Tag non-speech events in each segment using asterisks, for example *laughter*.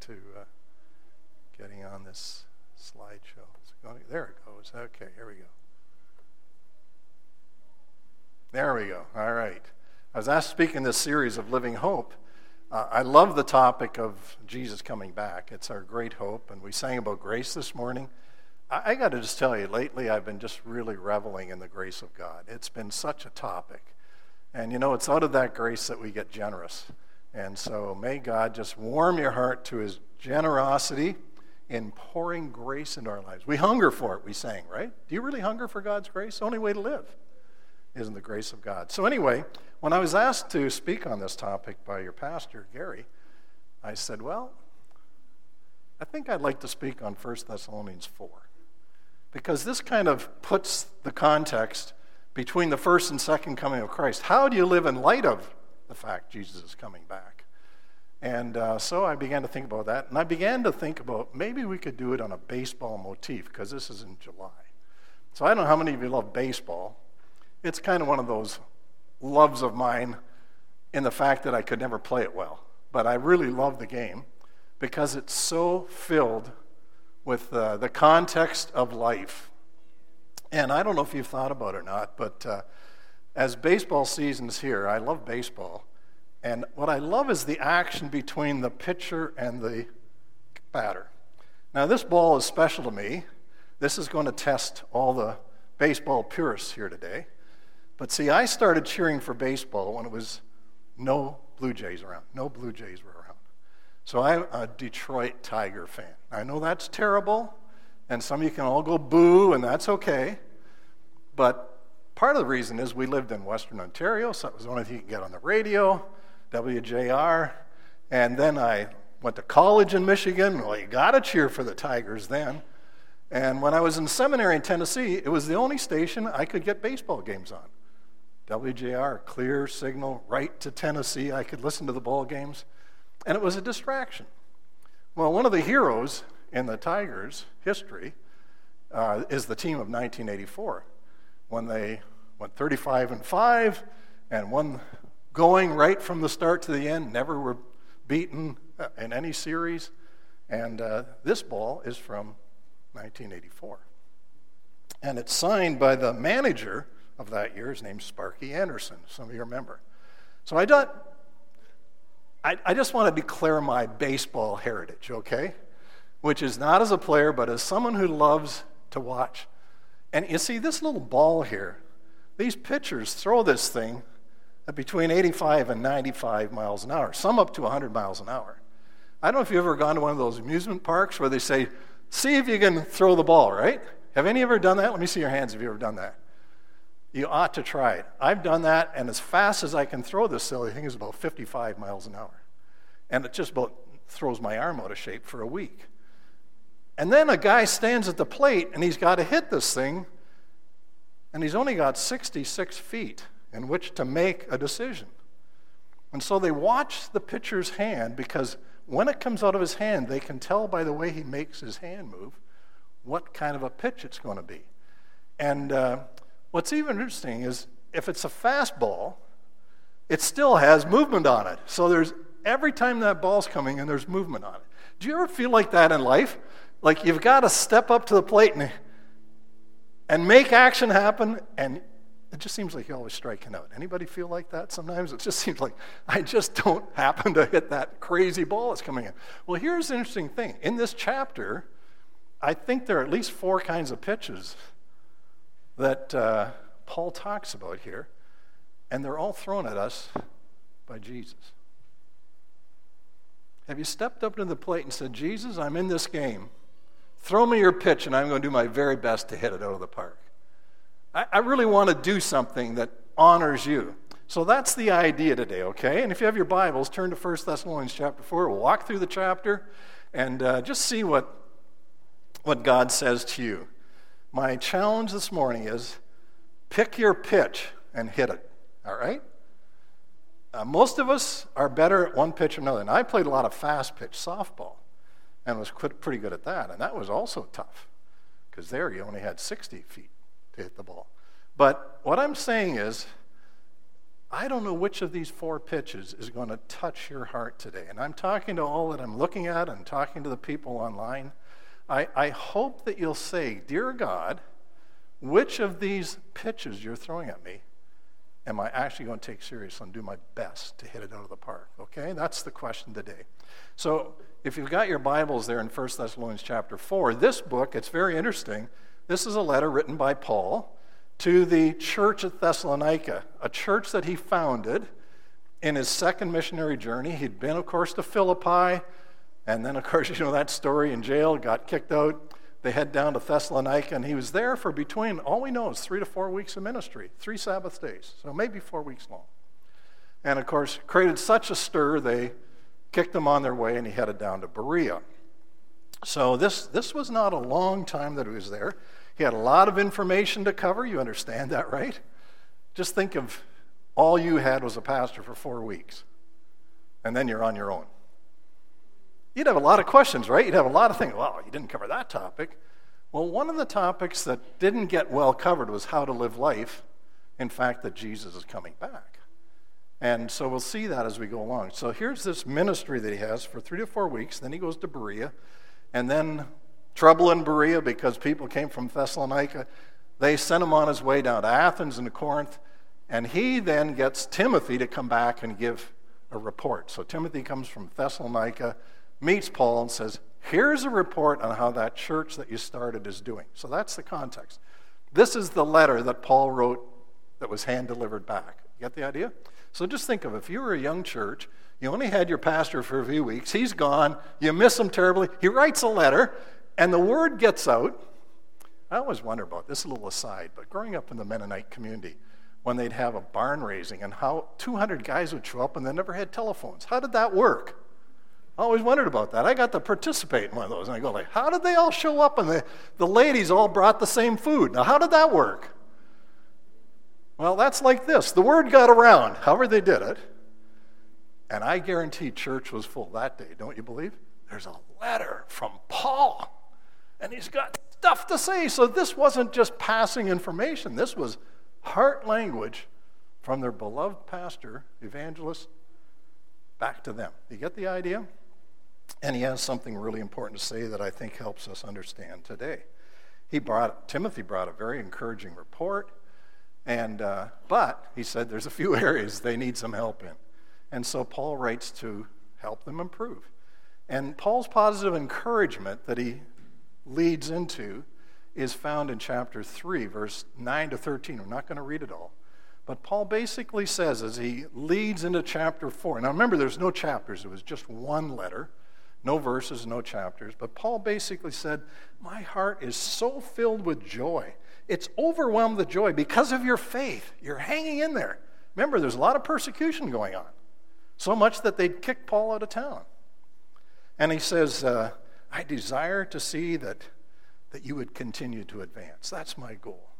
to uh, getting on this slideshow. Going, there it goes. Okay, here we go. There we go. All right. I asked to speak in this series of Living Hope. Uh, I love the topic of Jesus coming back. It's our great hope, and we sang about grace this morning. I, I got to just tell you, lately I've been just really reveling in the grace of God. It's been such a topic. And you know, it's out of that grace that we get generous. And so may God just warm your heart to his generosity in pouring grace into our lives. We hunger for it, we sang, right? Do you really hunger for God's grace? The only way to live is in the grace of God. So, anyway, when I was asked to speak on this topic by your pastor, Gary, I said, Well, I think I'd like to speak on 1 Thessalonians 4. Because this kind of puts the context between the first and second coming of Christ. How do you live in light of the fact Jesus is coming back? And uh, so I began to think about that. And I began to think about maybe we could do it on a baseball motif because this is in July. So I don't know how many of you love baseball. It's kind of one of those loves of mine in the fact that I could never play it well. But I really love the game because it's so filled with uh, the context of life. And I don't know if you've thought about it or not, but uh, as baseball season's here, I love baseball. And what I love is the action between the pitcher and the batter. Now, this ball is special to me. This is going to test all the baseball purists here today. But see, I started cheering for baseball when it was no Blue Jays around. No Blue Jays were around. So I'm a Detroit Tiger fan. I know that's terrible, and some of you can all go boo, and that's okay. But part of the reason is we lived in Western Ontario, so it was the only thing you could get on the radio, WJR. And then I went to college in Michigan. Well, you got to cheer for the Tigers then. And when I was in seminary in Tennessee, it was the only station I could get baseball games on. WJR, clear signal right to Tennessee. I could listen to the ball games. And it was a distraction. Well, one of the heroes in the Tigers' history uh, is the team of 1984 when they went 35 and 5 and won going right from the start to the end, never were beaten uh, in any series. And uh, this ball is from 1984. And it's signed by the manager of that year. His name's Sparky Anderson. Some of you remember. So I, don't, I, I just want to declare my baseball heritage, okay? Which is not as a player, but as someone who loves to watch. And you see, this little ball here, these pitchers throw this thing at between 85 and 95 miles an hour, some up to 100 miles an hour. I don't know if you've ever gone to one of those amusement parks where they say, see if you can throw the ball, right? Have any of ever done that? Let me see your hands if you've ever done that. You ought to try it. I've done that, and as fast as I can throw this silly thing is about 55 miles an hour. And it just about throws my arm out of shape for a week. And then a guy stands at the plate, and he's got to hit this thing, and he's only got 66 feet in which to make a decision. And so they watch the pitcher's hand because when it comes out of his hand, they can tell by the way he makes his hand move what kind of a pitch it's going to be. And uh, what's even interesting is if it's a fastball, it still has movement on it. So there's every time that ball's coming and there's movement on it. Do you ever feel like that in life? Like you've got to step up to the plate and, and make action happen, and it just seems like you're always striking out. Anybody feel like that sometimes? It just seems like I just don't *laughs* happen to hit that crazy ball that's coming in. Well, here's the interesting thing. In this chapter, I think there are at least four kinds of pitches that uh, Paul talks about here, and they're all thrown at us by Jesus. Have you stepped up to the plate and said, Jesus, I'm in this game. Throw me your pitch, and I'm going to do my very best to hit it out of the park? I, I really want to do something that honors you. So that's the idea today, okay? And if you have your Bibles, turn to 1 Thessalonians chapter 4. We'll walk through the chapter and uh, just see what, what God says to you. My challenge this morning is pick your pitch and hit it, all right? Uh, most of us are better at one pitch or another. And I played a lot of fast pitch softball and was pretty good at that. And that was also tough because there you only had 60 feet hit the ball. But what I'm saying is, I don't know which of these four pitches is going to touch your heart today. And I'm talking to all that I'm looking at and talking to the people online. I, I hope that you'll say, Dear God, which of these pitches you're throwing at me am I actually going to take seriously and do my best to hit it out of the park? Okay? That's the question today. So if you've got your Bibles there in 1 Thessalonians chapter 4, this book, it's very interesting. This is a letter written by Paul to the church at Thessalonica, a church that he founded in his second missionary journey. He'd been, of course, to Philippi, and then, of course, *laughs* you know that story in jail, got kicked out. They head down to Thessalonica, and he was there for between, all we know is three to four weeks of ministry, three Sabbath days, so maybe four weeks long. And, of course, created such a stir, they kicked him on their way, and he headed down to Berea. So this, this was not a long time that he was there. He had a lot of information to cover. You understand that, right? Just think of all you had was a pastor for four weeks, and then you're on your own. You'd have a lot of questions, right? You'd have a lot of things. Well, you didn't cover that topic. Well, one of the topics that didn't get well covered was how to live life. In fact, that Jesus is coming back. And so we'll see that as we go along. So here's this ministry that he has for three to four weeks. Then he goes to Berea. And then trouble in Berea because people came from Thessalonica. They sent him on his way down to Athens and to Corinth, and he then gets Timothy to come back and give a report. So Timothy comes from Thessalonica, meets Paul, and says, Here's a report on how that church that you started is doing. So that's the context. This is the letter that Paul wrote that was hand delivered back. You get the idea? So just think of if you were a young church, you only had your pastor for a few weeks, he's gone, you miss him terribly, he writes a letter, and the word gets out. I always wonder about this, little aside, but growing up in the Mennonite community, when they'd have a barn raising and how 200 guys would show up and they never had telephones. How did that work? I always wondered about that. I got to participate in one of those, and I go like, how did they all show up and the, the ladies all brought the same food? Now, how did that work? Well, that's like this. The word got around, however they did it, and I guarantee church was full that day, don't you believe? There's a letter from Paul and he's got stuff to say. So this wasn't just passing information, this was heart language from their beloved pastor, evangelist, back to them. You get the idea? And he has something really important to say that I think helps us understand today. He brought Timothy brought a very encouraging report, and uh, but he said there's a few *laughs* areas they need some help in, and so Paul writes to help them improve. And Paul's positive encouragement that he leads into is found in chapter 3, verse 9 to 13. We're not going to read it all. But Paul basically says as he leads into chapter 4, now remember, there's no chapters, it was just one letter, no verses, no chapters. But Paul basically said, My heart is so filled with joy. It's overwhelmed with joy because of your faith. You're hanging in there. Remember, there's a lot of persecution going on, so much that they'd kick Paul out of town. And he says, uh, I desire to see that, that you would continue to advance. That's my goal.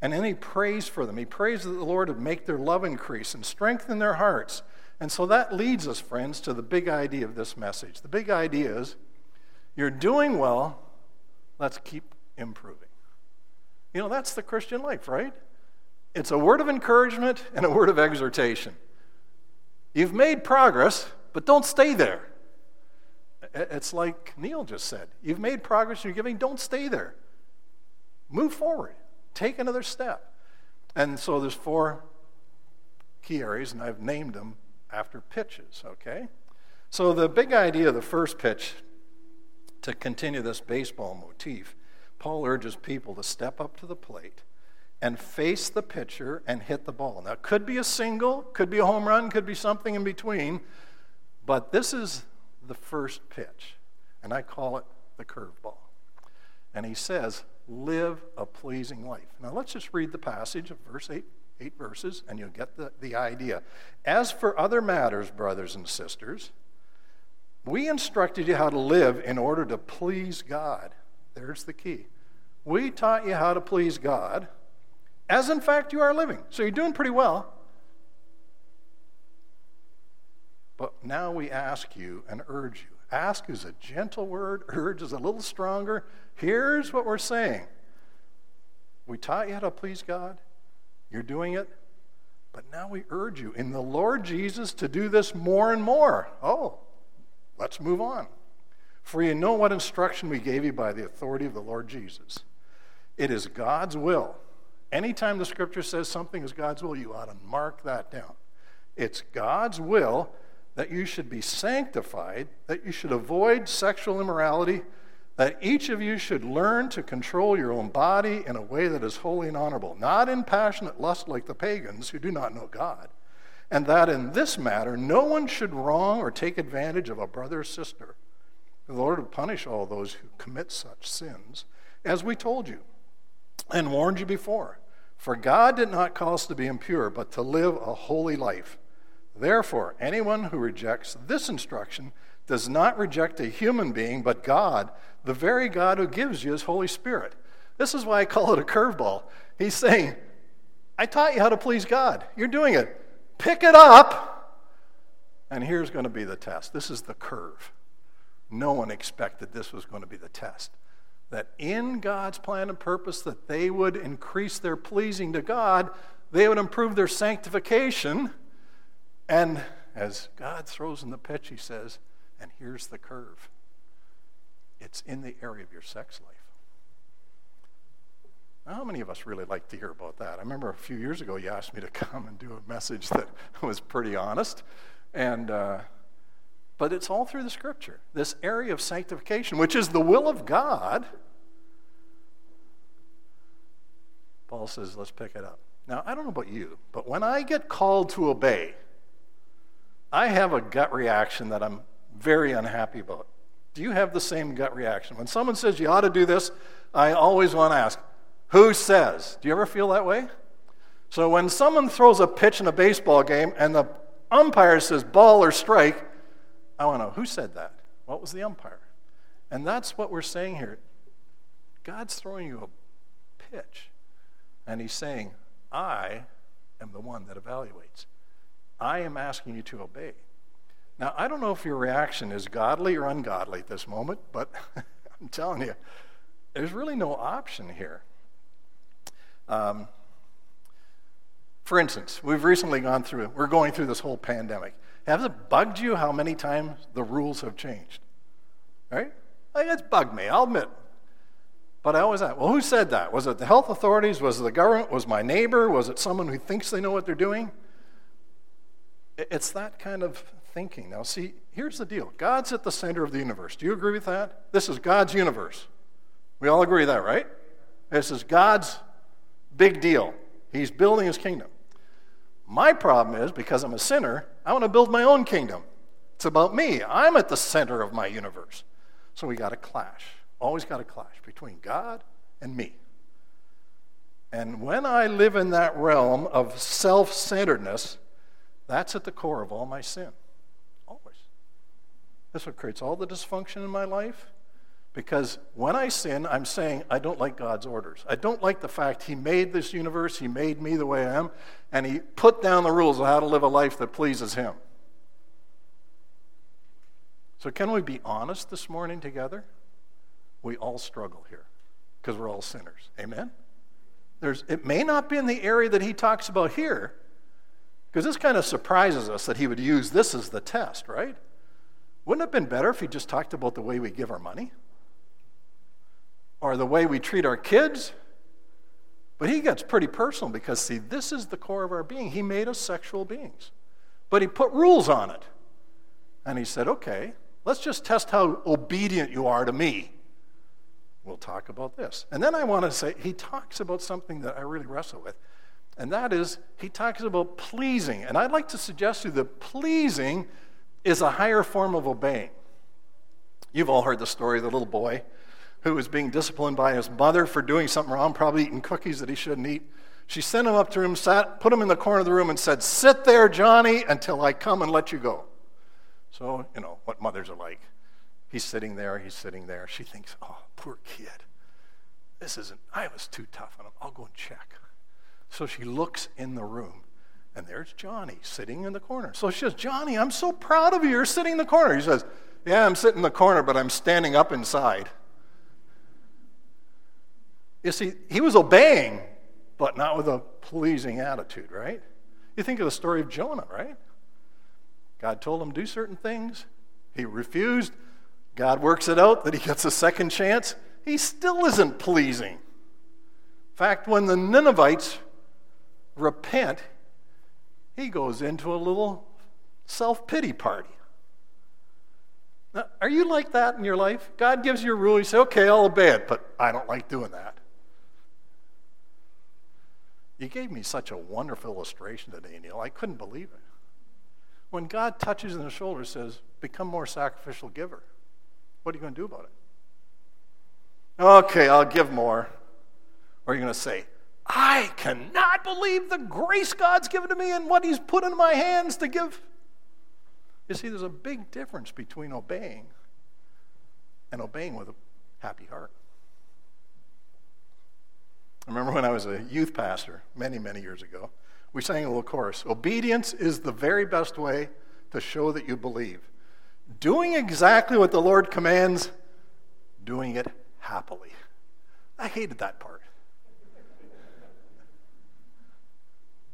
And then he prays for them. He prays that the Lord would make their love increase and strengthen their hearts. And so that leads us, friends, to the big idea of this message. The big idea is you're doing well, let's keep improving. You know, that's the Christian life, right? It's a word of encouragement and a word of exhortation. You've made progress, but don't stay there. It's like Neil just said you've made progress in your giving, don't stay there. Move forward, take another step. And so there's four key areas, and I've named them after pitches, okay? So the big idea of the first pitch, to continue this baseball motif, Paul urges people to step up to the plate and face the pitcher and hit the ball. Now, it could be a single, could be a home run, could be something in between, but this is the first pitch, and I call it the curveball. And he says, Live a pleasing life. Now let's just read the passage of verse 8, eight verses, and you'll get the, the idea. As for other matters, brothers and sisters, we instructed you how to live in order to please God. There's the key. We taught you how to please God, as in fact you are living. So you're doing pretty well. But now we ask you and urge you. Ask is a gentle word, *laughs* urge is a little stronger. Here's what we're saying We taught you how to please God. You're doing it. But now we urge you in the Lord Jesus to do this more and more. Oh, let's move on. For you know what instruction we gave you by the authority of the Lord Jesus. It is God's will. Anytime the scripture says something is God's will, you ought to mark that down. It's God's will that you should be sanctified, that you should avoid sexual immorality, that each of you should learn to control your own body in a way that is holy and honorable, not in passionate lust like the pagans who do not know God, and that in this matter no one should wrong or take advantage of a brother or sister. The Lord will punish all those who commit such sins, as we told you and warned you before. For God did not call us to be impure, but to live a holy life. Therefore, anyone who rejects this instruction does not reject a human being, but God, the very God who gives you his Holy Spirit. This is why I call it a curveball. He's saying, I taught you how to please God. You're doing it. Pick it up. And here's going to be the test. This is the curve. No one expected this was going to be the test. That in God's plan and purpose that they would increase their pleasing to God, they would improve their sanctification. And as God throws in the pitch, he says, and here's the curve it's in the area of your sex life. Now, how many of us really like to hear about that? I remember a few years ago you asked me to *laughs* come and do a message that *laughs* was pretty honest. And, uh, but it's all through the scripture. This area of sanctification, which is the will of God. Paul says, let's pick it up. Now, I don't know about you, but when I get called to obey, I have a gut reaction that I'm very unhappy about. Do you have the same gut reaction? When someone says you ought to do this, I always want to ask, who says? Do you ever feel that way? So when someone throws a pitch in a baseball game and the umpire says ball or strike, I want to know who said that? What was the umpire? And that's what we're saying here. God's throwing you a pitch, and He's saying, I am the one that evaluates. I am asking you to obey. Now, I don't know if your reaction is godly or ungodly at this moment, but *laughs* I'm telling you, there's really no option here. Um, for instance, we've recently gone through, we're going through this whole pandemic. Has it bugged you how many times the rules have changed? Right? Like, it's bugged me, I'll admit. But I always ask, well, who said that? Was it the health authorities? Was it the government? Was my neighbor? Was it someone who thinks they know what they're doing? It's that kind of thinking. Now, see, here's the deal God's at the center of the universe. Do you agree with that? This is God's universe. We all agree that, right? This is God's big deal. He's building his kingdom. My problem is because I'm a sinner, I want to build my own kingdom. It's about me. I'm at the center of my universe. So we got to clash. Always got to clash between God and me. And when I live in that realm of self centeredness, that's at the core of all my sin. Always. That's what creates all the dysfunction in my life. Because when I sin, I'm saying I don't like God's orders. I don't like the fact He made this universe, He made me the way I am, and He put down the rules of how to live a life that pleases Him. So, can we be honest this morning together? We all struggle here because we're all sinners. Amen? There's, it may not be in the area that He talks about here, because this kind of surprises us that He would use this as the test, right? Wouldn't it have been better if He just talked about the way we give our money? or the way we treat our kids. But he gets pretty personal because, see, this is the core of our being. He made us sexual beings, but he put rules on it. And he said, okay, let's just test how obedient you are to me. We'll talk about this. And then I want to say, he talks about something that I really wrestle with, and that is, he talks about pleasing. And I'd like to suggest to you that pleasing is a higher form of obeying. You've all heard the story of the little boy who was being disciplined by his mother for doing something wrong, probably eating cookies that he shouldn't eat. She sent him up to him, sat, put him in the corner of the room, and said, Sit there, Johnny, until I come and let you go. So, you know, what mothers are like. He's sitting there, he's sitting there. She thinks, Oh, poor kid. This isn't, I was too tough on him. I'll go and check. So she looks in the room, and there's Johnny sitting in the corner. So she says, Johnny, I'm so proud of you. You're sitting in the corner. He says, Yeah, I'm sitting in the corner, but I'm standing up inside. You see, he was obeying, but not with a pleasing attitude, right? You think of the story of Jonah, right? God told him to do certain things. He refused. God works it out that he gets a second chance. He still isn't pleasing. In fact, when the Ninevites repent, he goes into a little self pity party. Now, are you like that in your life? God gives you a rule, you say, okay, I'll obey it, but I don't like doing that. You gave me such a wonderful illustration today, Neil. I couldn't believe it. When God touches in the shoulder says, become more sacrificial giver, what are you going to do about it? Okay, I'll give more. Or are you going to say, I cannot believe the grace God's given to me and what He's put in my hands to give? You see, there's a big difference between obeying and obeying with a happy heart. I remember when I was a youth pastor many, many years ago, we sang a little chorus Obedience is the very best way to show that you believe. Doing exactly what the Lord commands, doing it happily. I hated that part.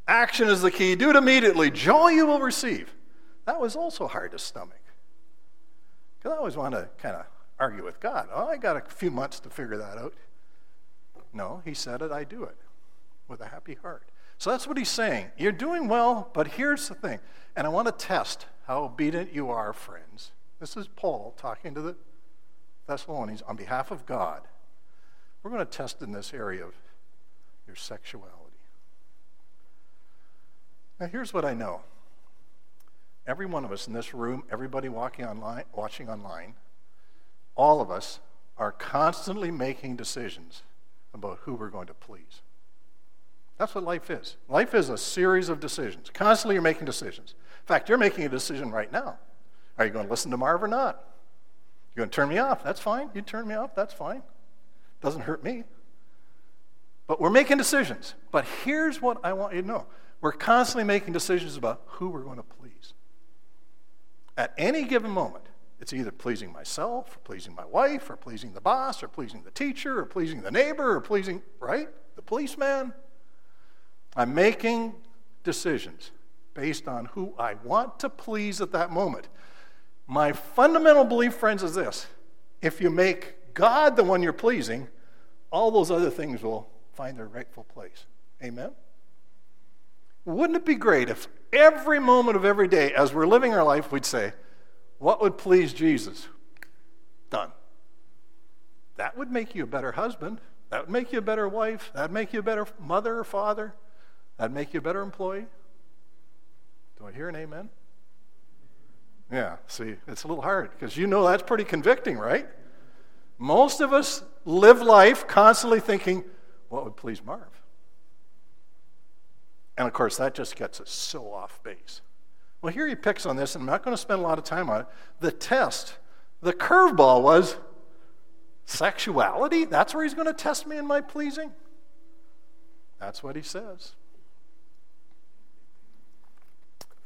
Action is the key. Do it immediately. Joy you will receive. That was also hard to stomach. Because I always want to kind of argue with God. Oh, I got a few months to figure that out. No, he said it, I do it with a happy heart. So that's what he's saying. You're doing well, but here's the thing. And I want to test how obedient you are, friends. This is Paul talking to the Thessalonians on behalf of God. We're going to test in this area of your sexuality. Now, here's what I know every one of us in this room, everybody walking online, watching online, all of us are constantly making decisions about who we're going to please. That's what life is. Life is a series of decisions. Constantly, you're making decisions. In fact, you're making a decision right now. Are you going to listen to Marv or not? You're going to turn me off? That's fine. You turn me off? That's fine. Doesn't hurt me. But we're making decisions. But here's what I want you to know we're constantly making decisions about who we're going to please. At any given moment, it's either pleasing myself, or pleasing my wife, or pleasing the boss, or pleasing the teacher, or pleasing the neighbor, or pleasing, right? The policeman. I'm making decisions based on who I want to please at that moment. My fundamental belief, friends, is this if you make God the one you're pleasing, all those other things will find their rightful place. Amen? Wouldn't it be great if every moment of every day, as we're living our life, we'd say, What would please Jesus? Done. That would make you a better husband. That would make you a better wife. That would make you a better mother or father. That would make you a better employee. Do I hear an amen? Yeah, see, it's a little hard because you know that's pretty convicting, right? Most of us live life constantly thinking, what would please Marv? And of course, that just gets us so off base. Well, here he picks on this, and I'm not going to spend a lot of time on it. The test, the curveball was sexuality. That's where he's going to test me in my pleasing. That's what he says.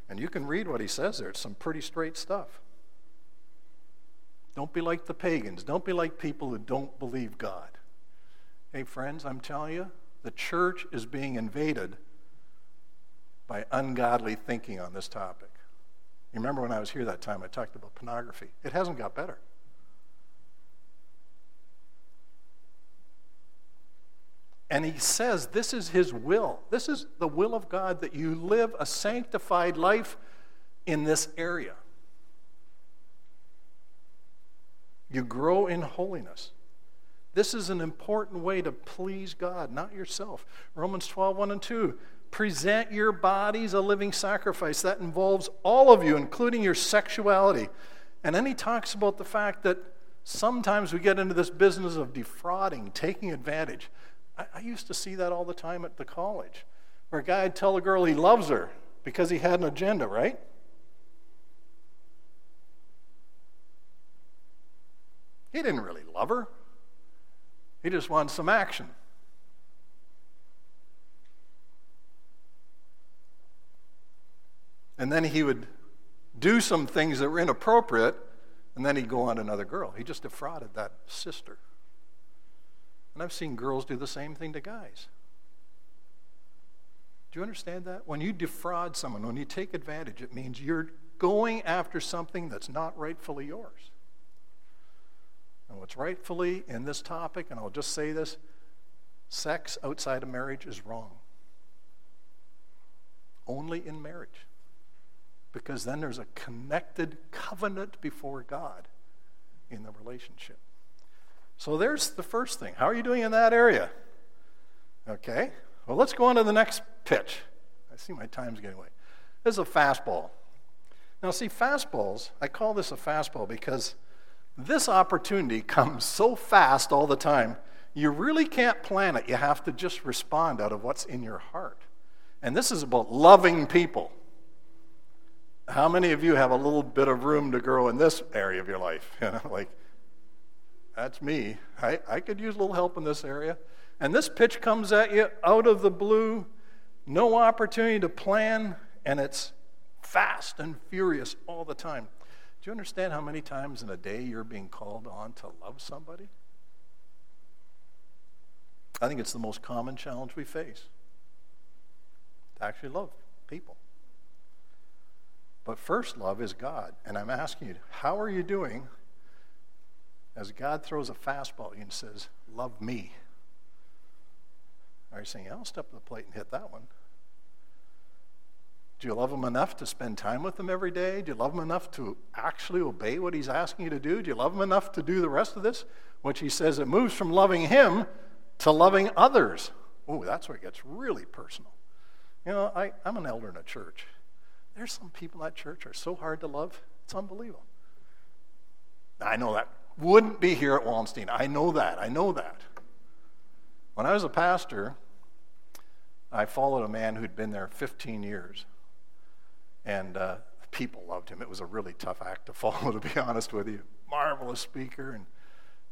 And you can read what he says there. It's some pretty straight stuff. Don't be like the pagans. Don't be like people who don't believe God. Hey, friends, I'm telling you, the church is being invaded by ungodly thinking on this topic. You remember when I was here that time, I talked about pornography. It hasn't got better. And he says this is his will. This is the will of God that you live a sanctified life in this area. You grow in holiness. This is an important way to please God, not yourself. Romans 12, 1 and 2. Present your bodies a living sacrifice. That involves all of you, including your sexuality. And then he talks about the fact that sometimes we get into this business of defrauding, taking advantage. I, I used to see that all the time at the college, where a guy would tell a girl he loves her because he had an agenda, right? He didn't really love her. He just wanted some action. And then he would do some things that were inappropriate, and then he'd go on another girl. He just defrauded that sister. And I've seen girls do the same thing to guys. Do you understand that? When you defraud someone, when you take advantage, it means you're going after something that's not rightfully yours. And what's rightfully in this topic, and I'll just say this sex outside of marriage is wrong. Only in marriage. Because then there's a connected covenant before God in the relationship. So there's the first thing. How are you doing in that area? Okay. Well, let's go on to the next pitch. I see my time's getting away. This is a fastball. Now, see, fastballs, I call this a fastball because this opportunity *laughs* comes so fast all the time, you really can't plan it. You have to just respond out of what's in your heart. And this is about loving people. How many of you have a little bit of room to grow in this area of your life? *laughs* You know, like, that's me. I, I could use a little help in this area. And this pitch comes at you out of the blue, no opportunity to plan, and it's fast and furious all the time. Do you understand how many times in a day you're being called on to love somebody? I think it's the most common challenge we face to actually love people. But first love is God. And I'm asking you, how are you doing as God throws a fastball at you and says, Love me? Are you saying, I'll step to the plate and hit that one? Do you love him enough to spend time with him every day? Do you love him enough to actually obey what he's asking you to do? Do you love him enough to do the rest of this? Which he says it moves from loving him to loving others. Oh, that's where it gets really personal. You know, I, I'm an elder in a church. There's some people in that church are so hard to love, it's unbelievable. I know that wouldn't be here at Wallenstein. I know that. I know that. When I was a pastor, I followed a man who'd been there 15 years and uh, people loved him. It was a really tough act to *laughs* follow, to be honest with you. Marvelous speaker, and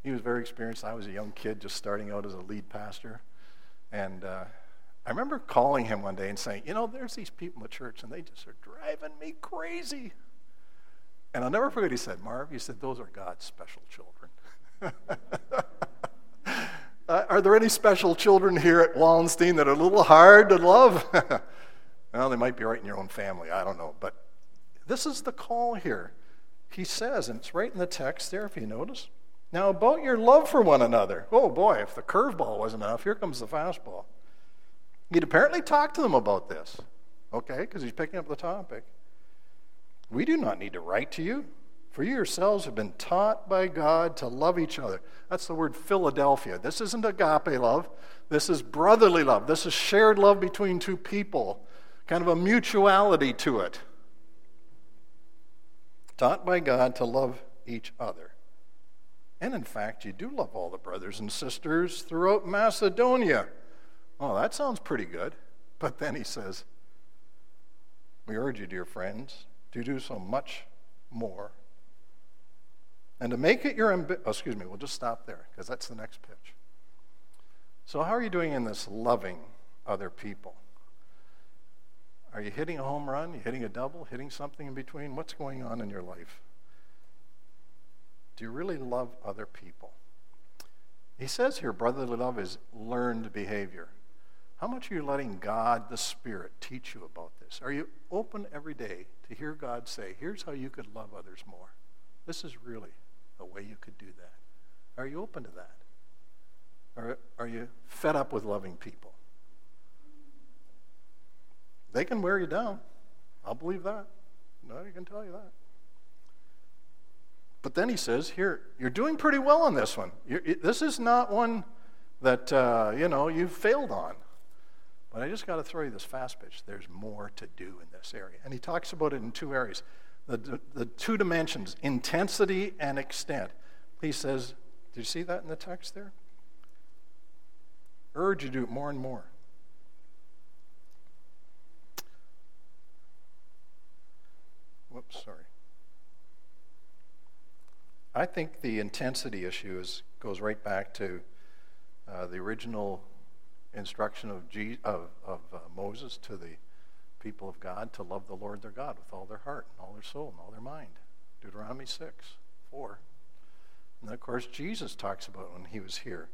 he was very experienced. I was a young kid just starting out as a lead pastor. And uh, I remember calling him one day and saying, You know, there's these people in the church, and they just are driving me crazy. And I'll never forget, he said, Marv, he said, Those are God's special children. *laughs* uh, are there any special children here at Wallenstein that are a little hard to love? *laughs* Well, they might be right in your own family. I don't know. But this is the call here. He says, and it's right in the text there, if you notice. Now, about your love for one another. Oh boy, if the curveball wasn't enough, here comes the fastball. He'd apparently talked to them about this, okay, because he's picking up the topic. We do not need to write to you, for you yourselves have been taught by God to love each other. That's the word Philadelphia. This isn't agape love, this is brotherly love. This is shared love between two people kind of a mutuality to it. Taught by God to love each other. And in fact, you do love all the brothers and sisters throughout Macedonia. Oh, that sounds pretty good. But then he says, We urge you, dear friends, to do so much more. And to make it your ambition, oh, excuse me, we'll just stop there because that's the next pitch. So, how are you doing in this loving other people? Are you hitting a home run? You hitting a double? Hitting something in between? What's going on in your life? Do you really love other people? He says here brotherly love is learned behavior. How much are you letting God, the Spirit, teach you about this? Are you open every day to hear God say, here's how you could love others more? This is really a way you could do that. Are you open to that? Or are you fed up with loving people? They can wear you down. I'll believe that. No, I can tell you that. But then he says, here, you're doing pretty well on this one. You're, this is not one that, uh, you know, you've failed on. But I just got to throw you this fast pitch. There's more to do in this area. And he talks about it in two areas the, the two dimensions, intensity and extent. He says, do you see that in the text there? Urge you to do it more and more. Whoops, sorry. I think the intensity issue is, goes right back to uh, the original instruction of, Je- of, of uh, Moses to the people of God to love the Lord their God with all their heart and all their soul and all their mind. Deuteronomy 6, 4. And of course, Jesus talks about when he was here.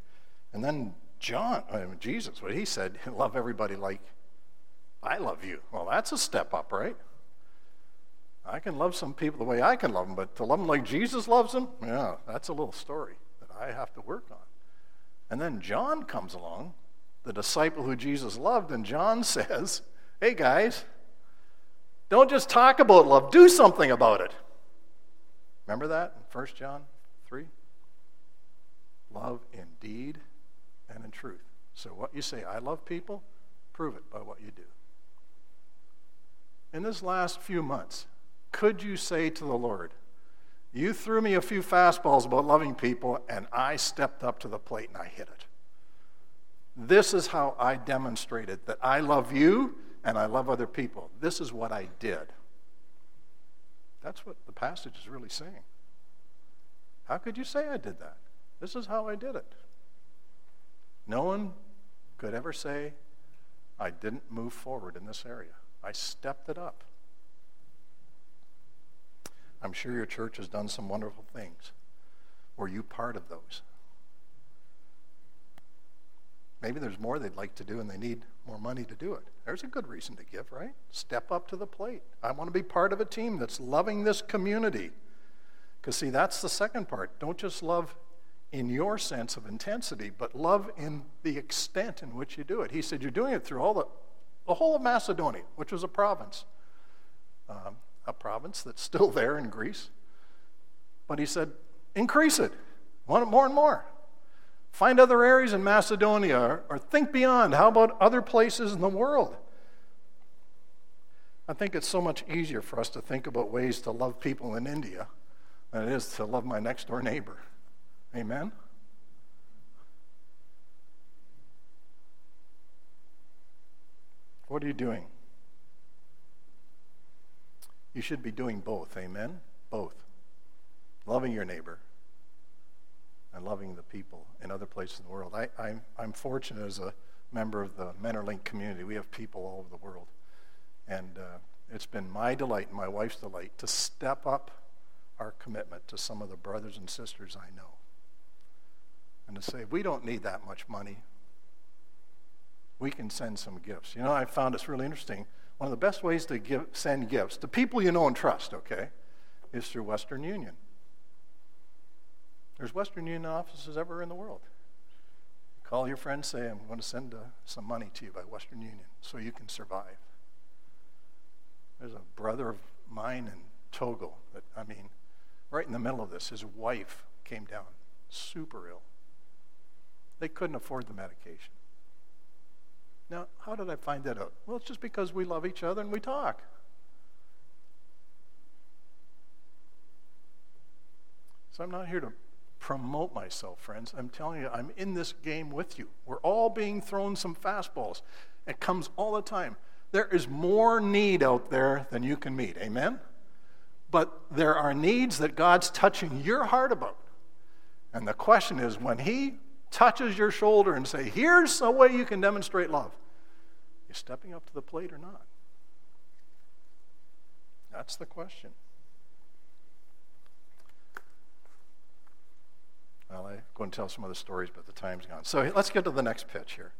And then John, I mean, Jesus, what he said, *laughs* love everybody like I love you. Well, that's a step up, right? I can love some people the way I can love them, but to love them like Jesus loves them, yeah, that's a little story that I have to work on. And then John comes along, the disciple who Jesus loved, and John *laughs* says, Hey guys, don't just talk about love, do something about it. Remember that in 1 John 3? Love in deed and in truth. So, what you say, I love people, prove it by what you do. In this last few months, could you say to the Lord, You threw me a few fastballs about loving people, and I stepped up to the plate and I hit it? This is how I demonstrated that I love you and I love other people. This is what I did. That's what the passage is really saying. How could you say I did that? This is how I did it. No one could ever say, I didn't move forward in this area. I stepped it up. I'm sure your church has done some wonderful things. Were you part of those? Maybe there's more they'd like to do and they need more money to do it. There's a good reason to give, right? Step up to the plate. I want to be part of a team that's loving this community. Because, see, that's the second part. Don't just love in your sense of intensity, but love in the extent in which you do it. He said, You're doing it through all the, the whole of Macedonia, which was a province. Um, a province that's still *laughs* there in Greece. But he said, increase it. Want it more and more. Find other areas in Macedonia or, think beyond. How about other places in the world? I think it's so much easier for us to think about ways to love people in India than it is to love my next door neighbor. Amen? What are you doing? You should be doing both. Amen? Both. Loving your neighbor and loving the people in other places in the world. I, I'm, I'm fortunate as a member of the Mentorlink community. We have people all over the world. And uh, it's been my delight and my wife's delight to step up our commitment to some of the brothers and sisters I know. And to say, we don't need that much money. We can send some gifts. You know, I found it's really interesting one of the best ways to give, send gifts to people you know and trust, okay, is through Western Union. There's Western Union offices everywhere in the world. Call your friend, say, I'm going to send uh, some money to you by Western Union so you can survive. There's a brother of mine in Togo that, I mean, right in the middle of this, his wife came down super ill. They couldn't afford the medication. Now, how did I find that out? Well, it's just because we love each other and we talk. So I'm not here to promote myself, friends. I'm telling you, I'm in this game with you. We're all being thrown some fastballs. It comes all the time. There is more need out there than you can meet. Amen? But there are needs that God's touching your heart about. And the question is when He touches your shoulder and say, here's a way you can demonstrate love, you stepping up to the plate or not? That's the question. Well, I'm going to tell some other stories, but the time's gone. So let's get to the next pitch here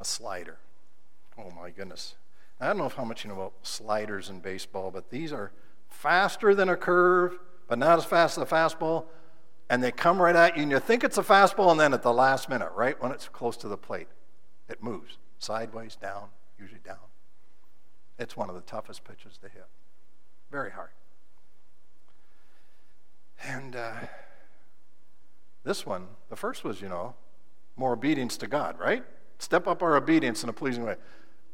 a slider. Oh, my goodness. I don't know how much you know about sliders in baseball, but these are faster than a curve, but not as fast as a fastball. And they come right at you, and you think it's a fastball, and then at the last minute, right when it's close to the plate, it moves sideways, down, usually down. It's one of the toughest pitches to hit. Very hard. And uh, this one, the first was, you know, more obedience to God, right? Step up our obedience in a pleasing way.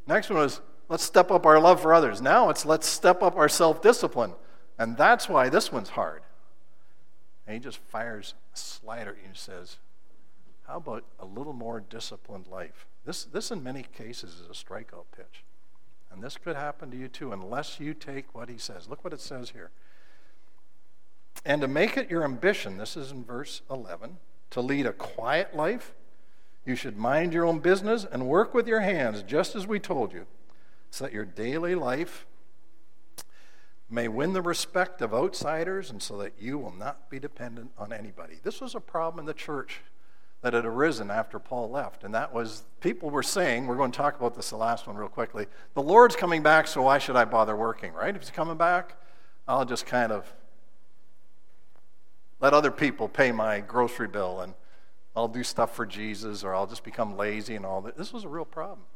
Next one was, let's step up our love for others. Now it's, let's step up our self discipline. And that's why this one's hard. And he just fires a slider and says, How about a little more disciplined life? This, this, in many cases, is a strikeout pitch. And this could happen to you too, unless you take what he says. Look what it says here. And to make it your ambition, this is in verse 11, to lead a quiet life, you should mind your own business and work with your hands, just as we told you, so that your daily life may win the respect of outsiders and so that you will not be dependent on anybody. This was a problem in the church that had arisen after Paul left. And that was people were saying, we're going to talk about this the last one real quickly. The Lord's coming back, so why should I bother working, right? If he's coming back, I'll just kind of let other people pay my grocery bill and I'll do stuff for Jesus or I'll just become lazy and all that. This was a real problem.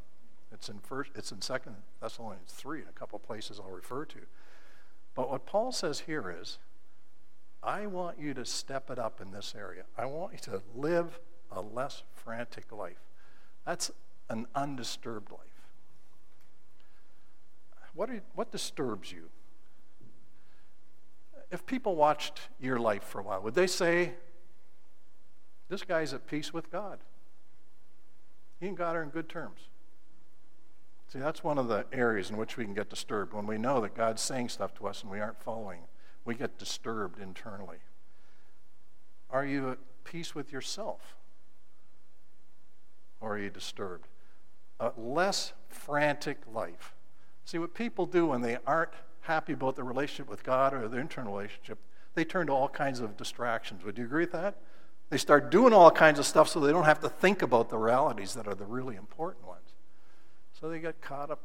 It's in first it's in second Thessalonians 3 and a couple of places I'll refer to. But what Paul says here is I want you to step it up in this area. I want you to live a less frantic life. That's an undisturbed life. What, are, what disturbs you? If people watched your life for a while, would they say, This guy's at peace with God? He and God are in good terms. See, that's one of the areas in which we can get disturbed. When we know that God's saying stuff to us and we aren't following, we get disturbed internally. Are you at peace with yourself? Or are you disturbed? A less frantic life. See, what people do when they aren't happy about their relationship with God or their internal relationship, they turn to all kinds of distractions. Would you agree with that? They start doing all kinds of stuff so they don't have to think about the realities that are the really important ones. So they get caught up.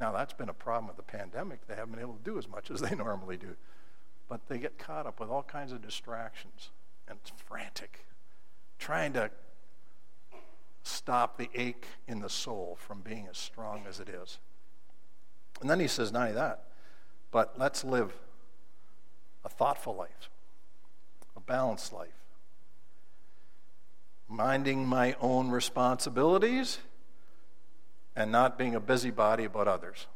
Now, that's been a problem with the pandemic. They haven't been able to do as much as they *laughs* normally do. But they get caught up with all kinds of distractions and it's frantic, trying to stop the ache in the soul from being as strong as it is. And then he says, not only that, but let's live a thoughtful life, a balanced life, minding my own responsibilities and not being a busybody about others.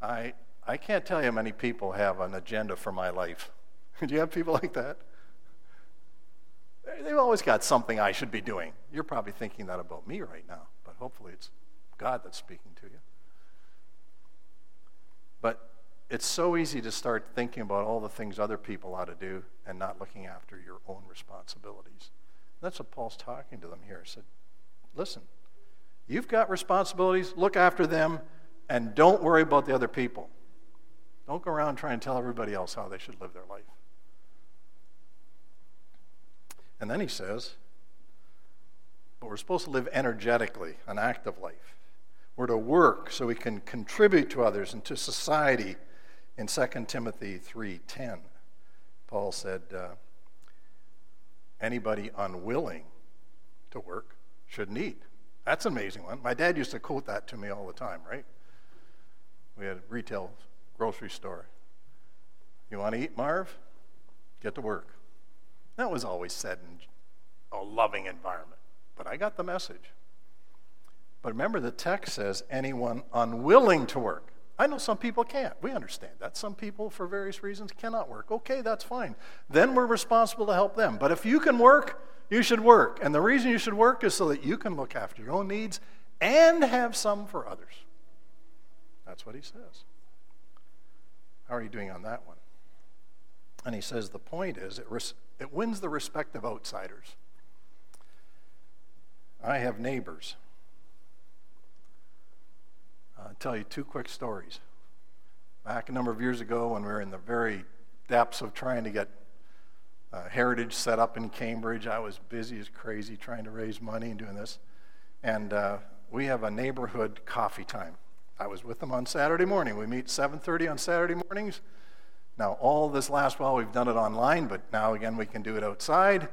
I, I can't tell you how many people have an agenda for my life. *laughs* Do you have people like that? They've always got something I should be doing. You're probably thinking that about me right now, but hopefully it's God that's speaking to you. But it's so easy to start thinking about all the things other people ought to do and not looking after your own responsibilities. That's what Paul's talking to them here. He said, listen, You've got responsibilities, look after them, and don't worry about the other people. Don't go around trying to tell everybody else how they should live their life. And then he says, but we're supposed to live energetically, an active life. We're to work so we can contribute to others and to society. In 2 Timothy 3:10, Paul said, uh, anybody unwilling to work shouldn't eat. That's an amazing one. My dad used to quote that to me all the time, right? We had a retail grocery store. You want to eat, Marv? Get to work. That was always said in a loving environment, but I got the message. But remember, the text says anyone unwilling to work. I know some people can't. We understand that. Some people, for various reasons, cannot work. Okay, that's fine. Then we're responsible to help them. But if you can work, you should work. And the reason you should work is so that you can look after your own needs and have some for others. That's what he says. How are you doing on that one? And he says the point is it, res- it wins the respect of outsiders. I have neighbors. I'll tell you two quick stories. Back a number of years ago, when we were in the very depths of trying to get uh, Heritage set up in Cambridge. I was busy as crazy trying to raise money and doing this. And uh, we have a neighborhood coffee time. I was with them on Saturday morning. We meet 7:30 on Saturday mornings. Now, all this last while we've done it online, but now again we can do it outside.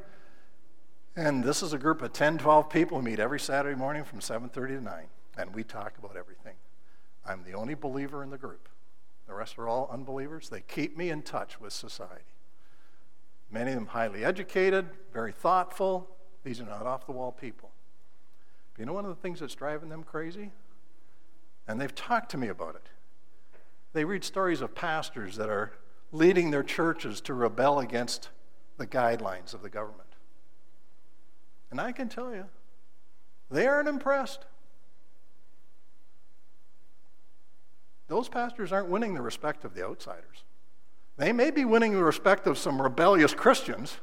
And this is a group of 10, 12 people who meet every Saturday morning from 7:30 to 9, and we talk about everything. I'm the only believer in the group. The rest are all unbelievers. They keep me in touch with society. Many of them highly educated, very thoughtful. These are not off the wall people. But you know one of the things that's driving them crazy? And they've talked to me about it. They read stories of pastors that are leading their churches to rebel against the guidelines of the government. And I can tell you, they aren't impressed. Those pastors aren't winning the respect of the outsiders. They may be winning the respect of some rebellious Christians.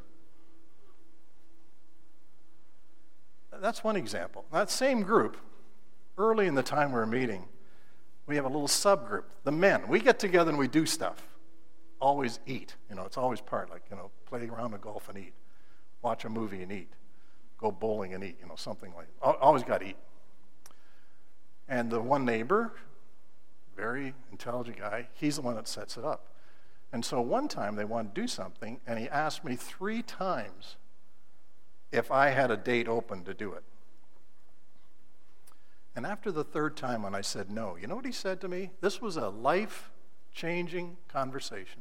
That's one example. That same group, early in the time we we're meeting, we have a little subgroup. The men, we get together and we do stuff. Always eat. You know, it's always part, like, you know, play around with golf and eat. watch a movie and eat, go bowling and eat, you know, something like that. Always got to eat. And the one neighbor, very intelligent guy, he's the one that sets it up. And so one time they wanted to do something, and he asked me three times if I had a date open to do it. And after the third time, when I said no, you know what he said to me? This was a life changing conversation.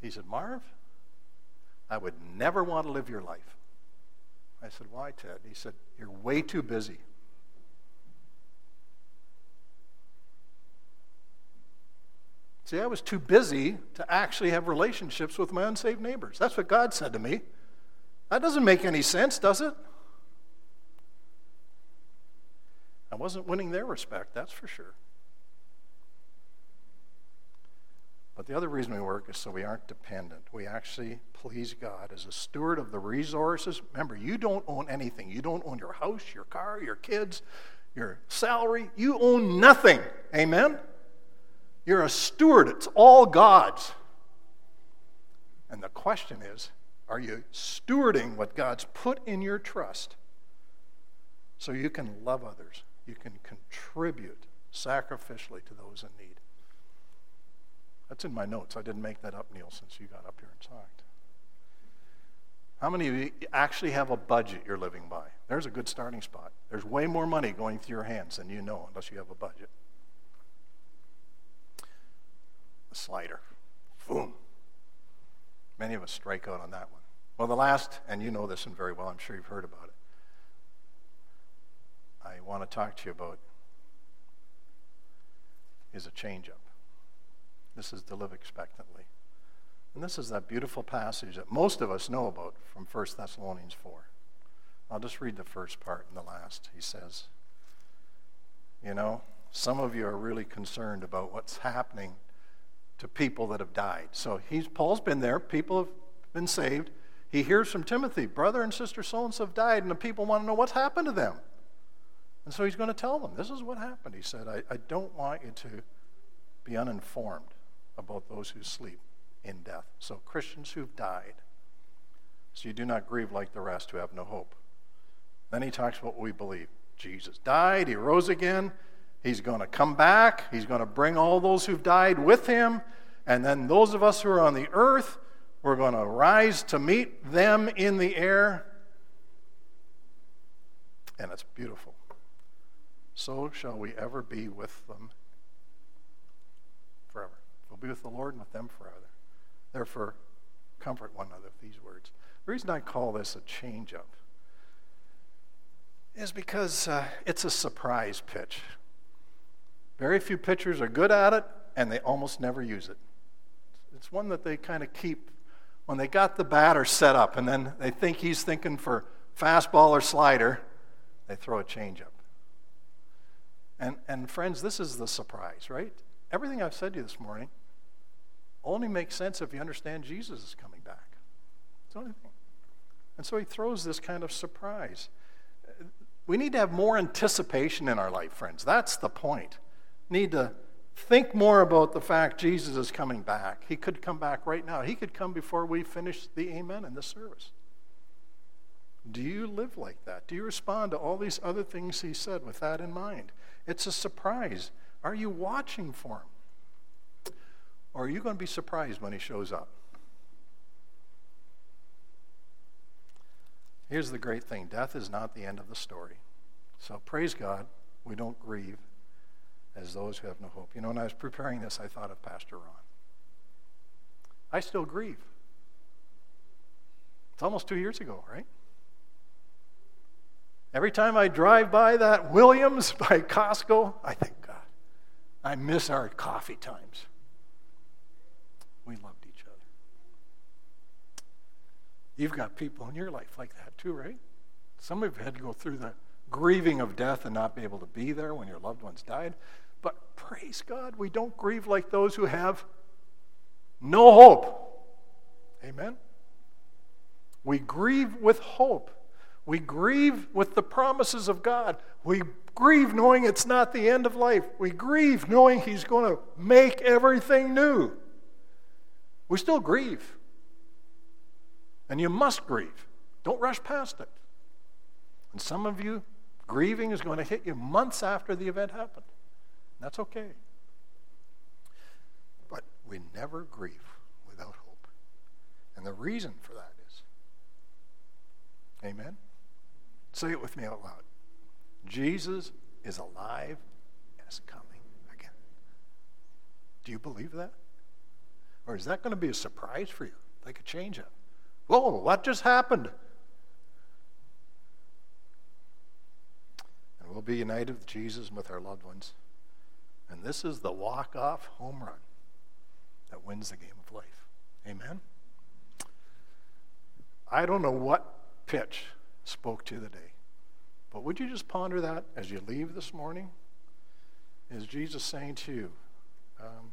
He said, Marv, I would never want to live your life. I said, Why, Ted? He said, You're way too busy. See, I was too busy to actually have relationships with my unsaved neighbors. That's what God said to me. That doesn't make any sense, does it? I wasn't winning their respect, that's for sure. But the other reason we work is so we aren't dependent. We actually please God as a steward of the resources. Remember, you don't own anything. You don't own your house, your car, your kids, your salary. You own nothing. Amen? You're a steward, it's all God's. And the question is are you stewarding what God's put in your trust so you can love others? You can contribute sacrificially to those in need. That's in my notes. I didn't make that up, Neil, since you got up here and talked. How many of you actually have a budget you're living by? There's a good starting spot. There's way more money going through your hands than you know unless you have a budget. The slider. Boom. Many of us strike out on that one. Well, the last, and you know this one very well, I'm sure you've heard about it. I want to talk to you about is a change up. This is to live expectantly. And this is that beautiful passage that most of us know about from 1 Thessalonians 4. I'll just read the first part and the last. He says, You know, some of you are really concerned about what's happening to people that have died. So he's, Paul's been there, people have been saved. He hears from Timothy, brother and sister so and so have died, and the people want to know what's happened to them. And so he's going to tell them, this is what happened. He said, I, I don't want you to be uninformed about those who sleep in death. So Christians who've died. So you do not grieve like the rest who have no hope. Then he talks about what we believe. Jesus died, he rose again, he's going to come back, he's going to bring all those who've died with him, and then those of us who are on the earth, we're going to rise to meet them in the air. And it's beautiful so shall we ever be with them forever. We'll be with the Lord and with them forever. Therefore, comfort one another with these words. The reason I call this a change up is because uh, it's a surprise pitch. Very few pitchers are good at it, and they almost never use it. It's one that they kind of keep when they got the batter set up, and then they think he's thinking for fastball or slider, they throw a changeup. And, and friends, this is the surprise, right? Everything I've said to you this morning only makes sense if you understand Jesus is coming back. It's the only thing. And so he throws this kind of surprise. We need to have more anticipation in our life, friends. That's the point. Need to think more about the fact Jesus is coming back. He could come back right now. He could come before we finish the amen in the service. Do you live like that? Do you respond to all these other things he said with that in mind? It's a surprise. Are you watching for him? Or are you going to be surprised when he shows up? Here's the great thing death is not the end of the story. So praise God, we don't grieve as those who have no hope. You know, when I was preparing this, I thought of Pastor Ron. I still grieve. It's almost two years ago, right? Every time I drive by that Williams by Costco, I think, God, I miss our coffee times. We loved each other. You've got people in your life like that too, right? Some of you have had to go through the grieving of death and not be able to be there when your loved ones died. But praise God, we don't grieve like those who have no hope. Amen? We grieve with hope. We grieve with the promises of God. We grieve knowing it's not the end of life. We grieve knowing He's going to make everything new. We still grieve. And you must grieve. Don't rush past it. And some of you, grieving is going to hit you months after the event happened. That's okay. But we never grieve without hope. And the reason for that is Amen? Say it with me out loud. Jesus is alive and is coming again. Do you believe that? Or is that going to be a surprise for you? Like a change up? Whoa, what just happened? And we'll be united with Jesus and with our loved ones. And this is the walk off home run that wins the game of life. Amen? I don't know what pitch spoke to the day, but would you just ponder that as you leave this morning? Is Jesus saying to you, um,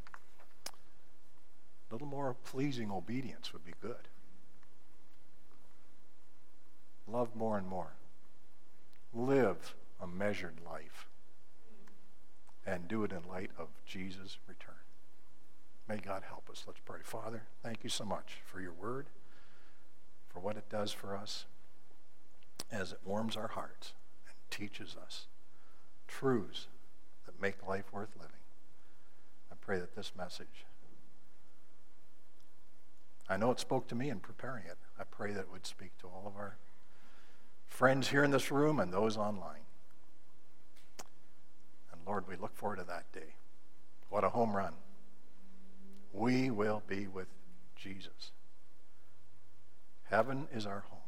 a little more pleasing obedience would be good. Love more and more. Live a measured life. And do it in light of Jesus' return. May God help us. Let's pray. Father, thank you so much for your word, for what it does for us as it warms our hearts and teaches us truths that make life worth living. I pray that this message I know it spoke to me in preparing it. I pray that it would speak to all of our friends here in this room and those online. Lord, we look forward to that day. What a home run. We will be with Jesus. Heaven is our home.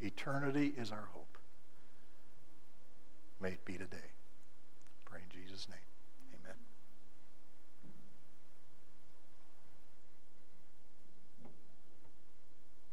Eternity is our hope. May it be today.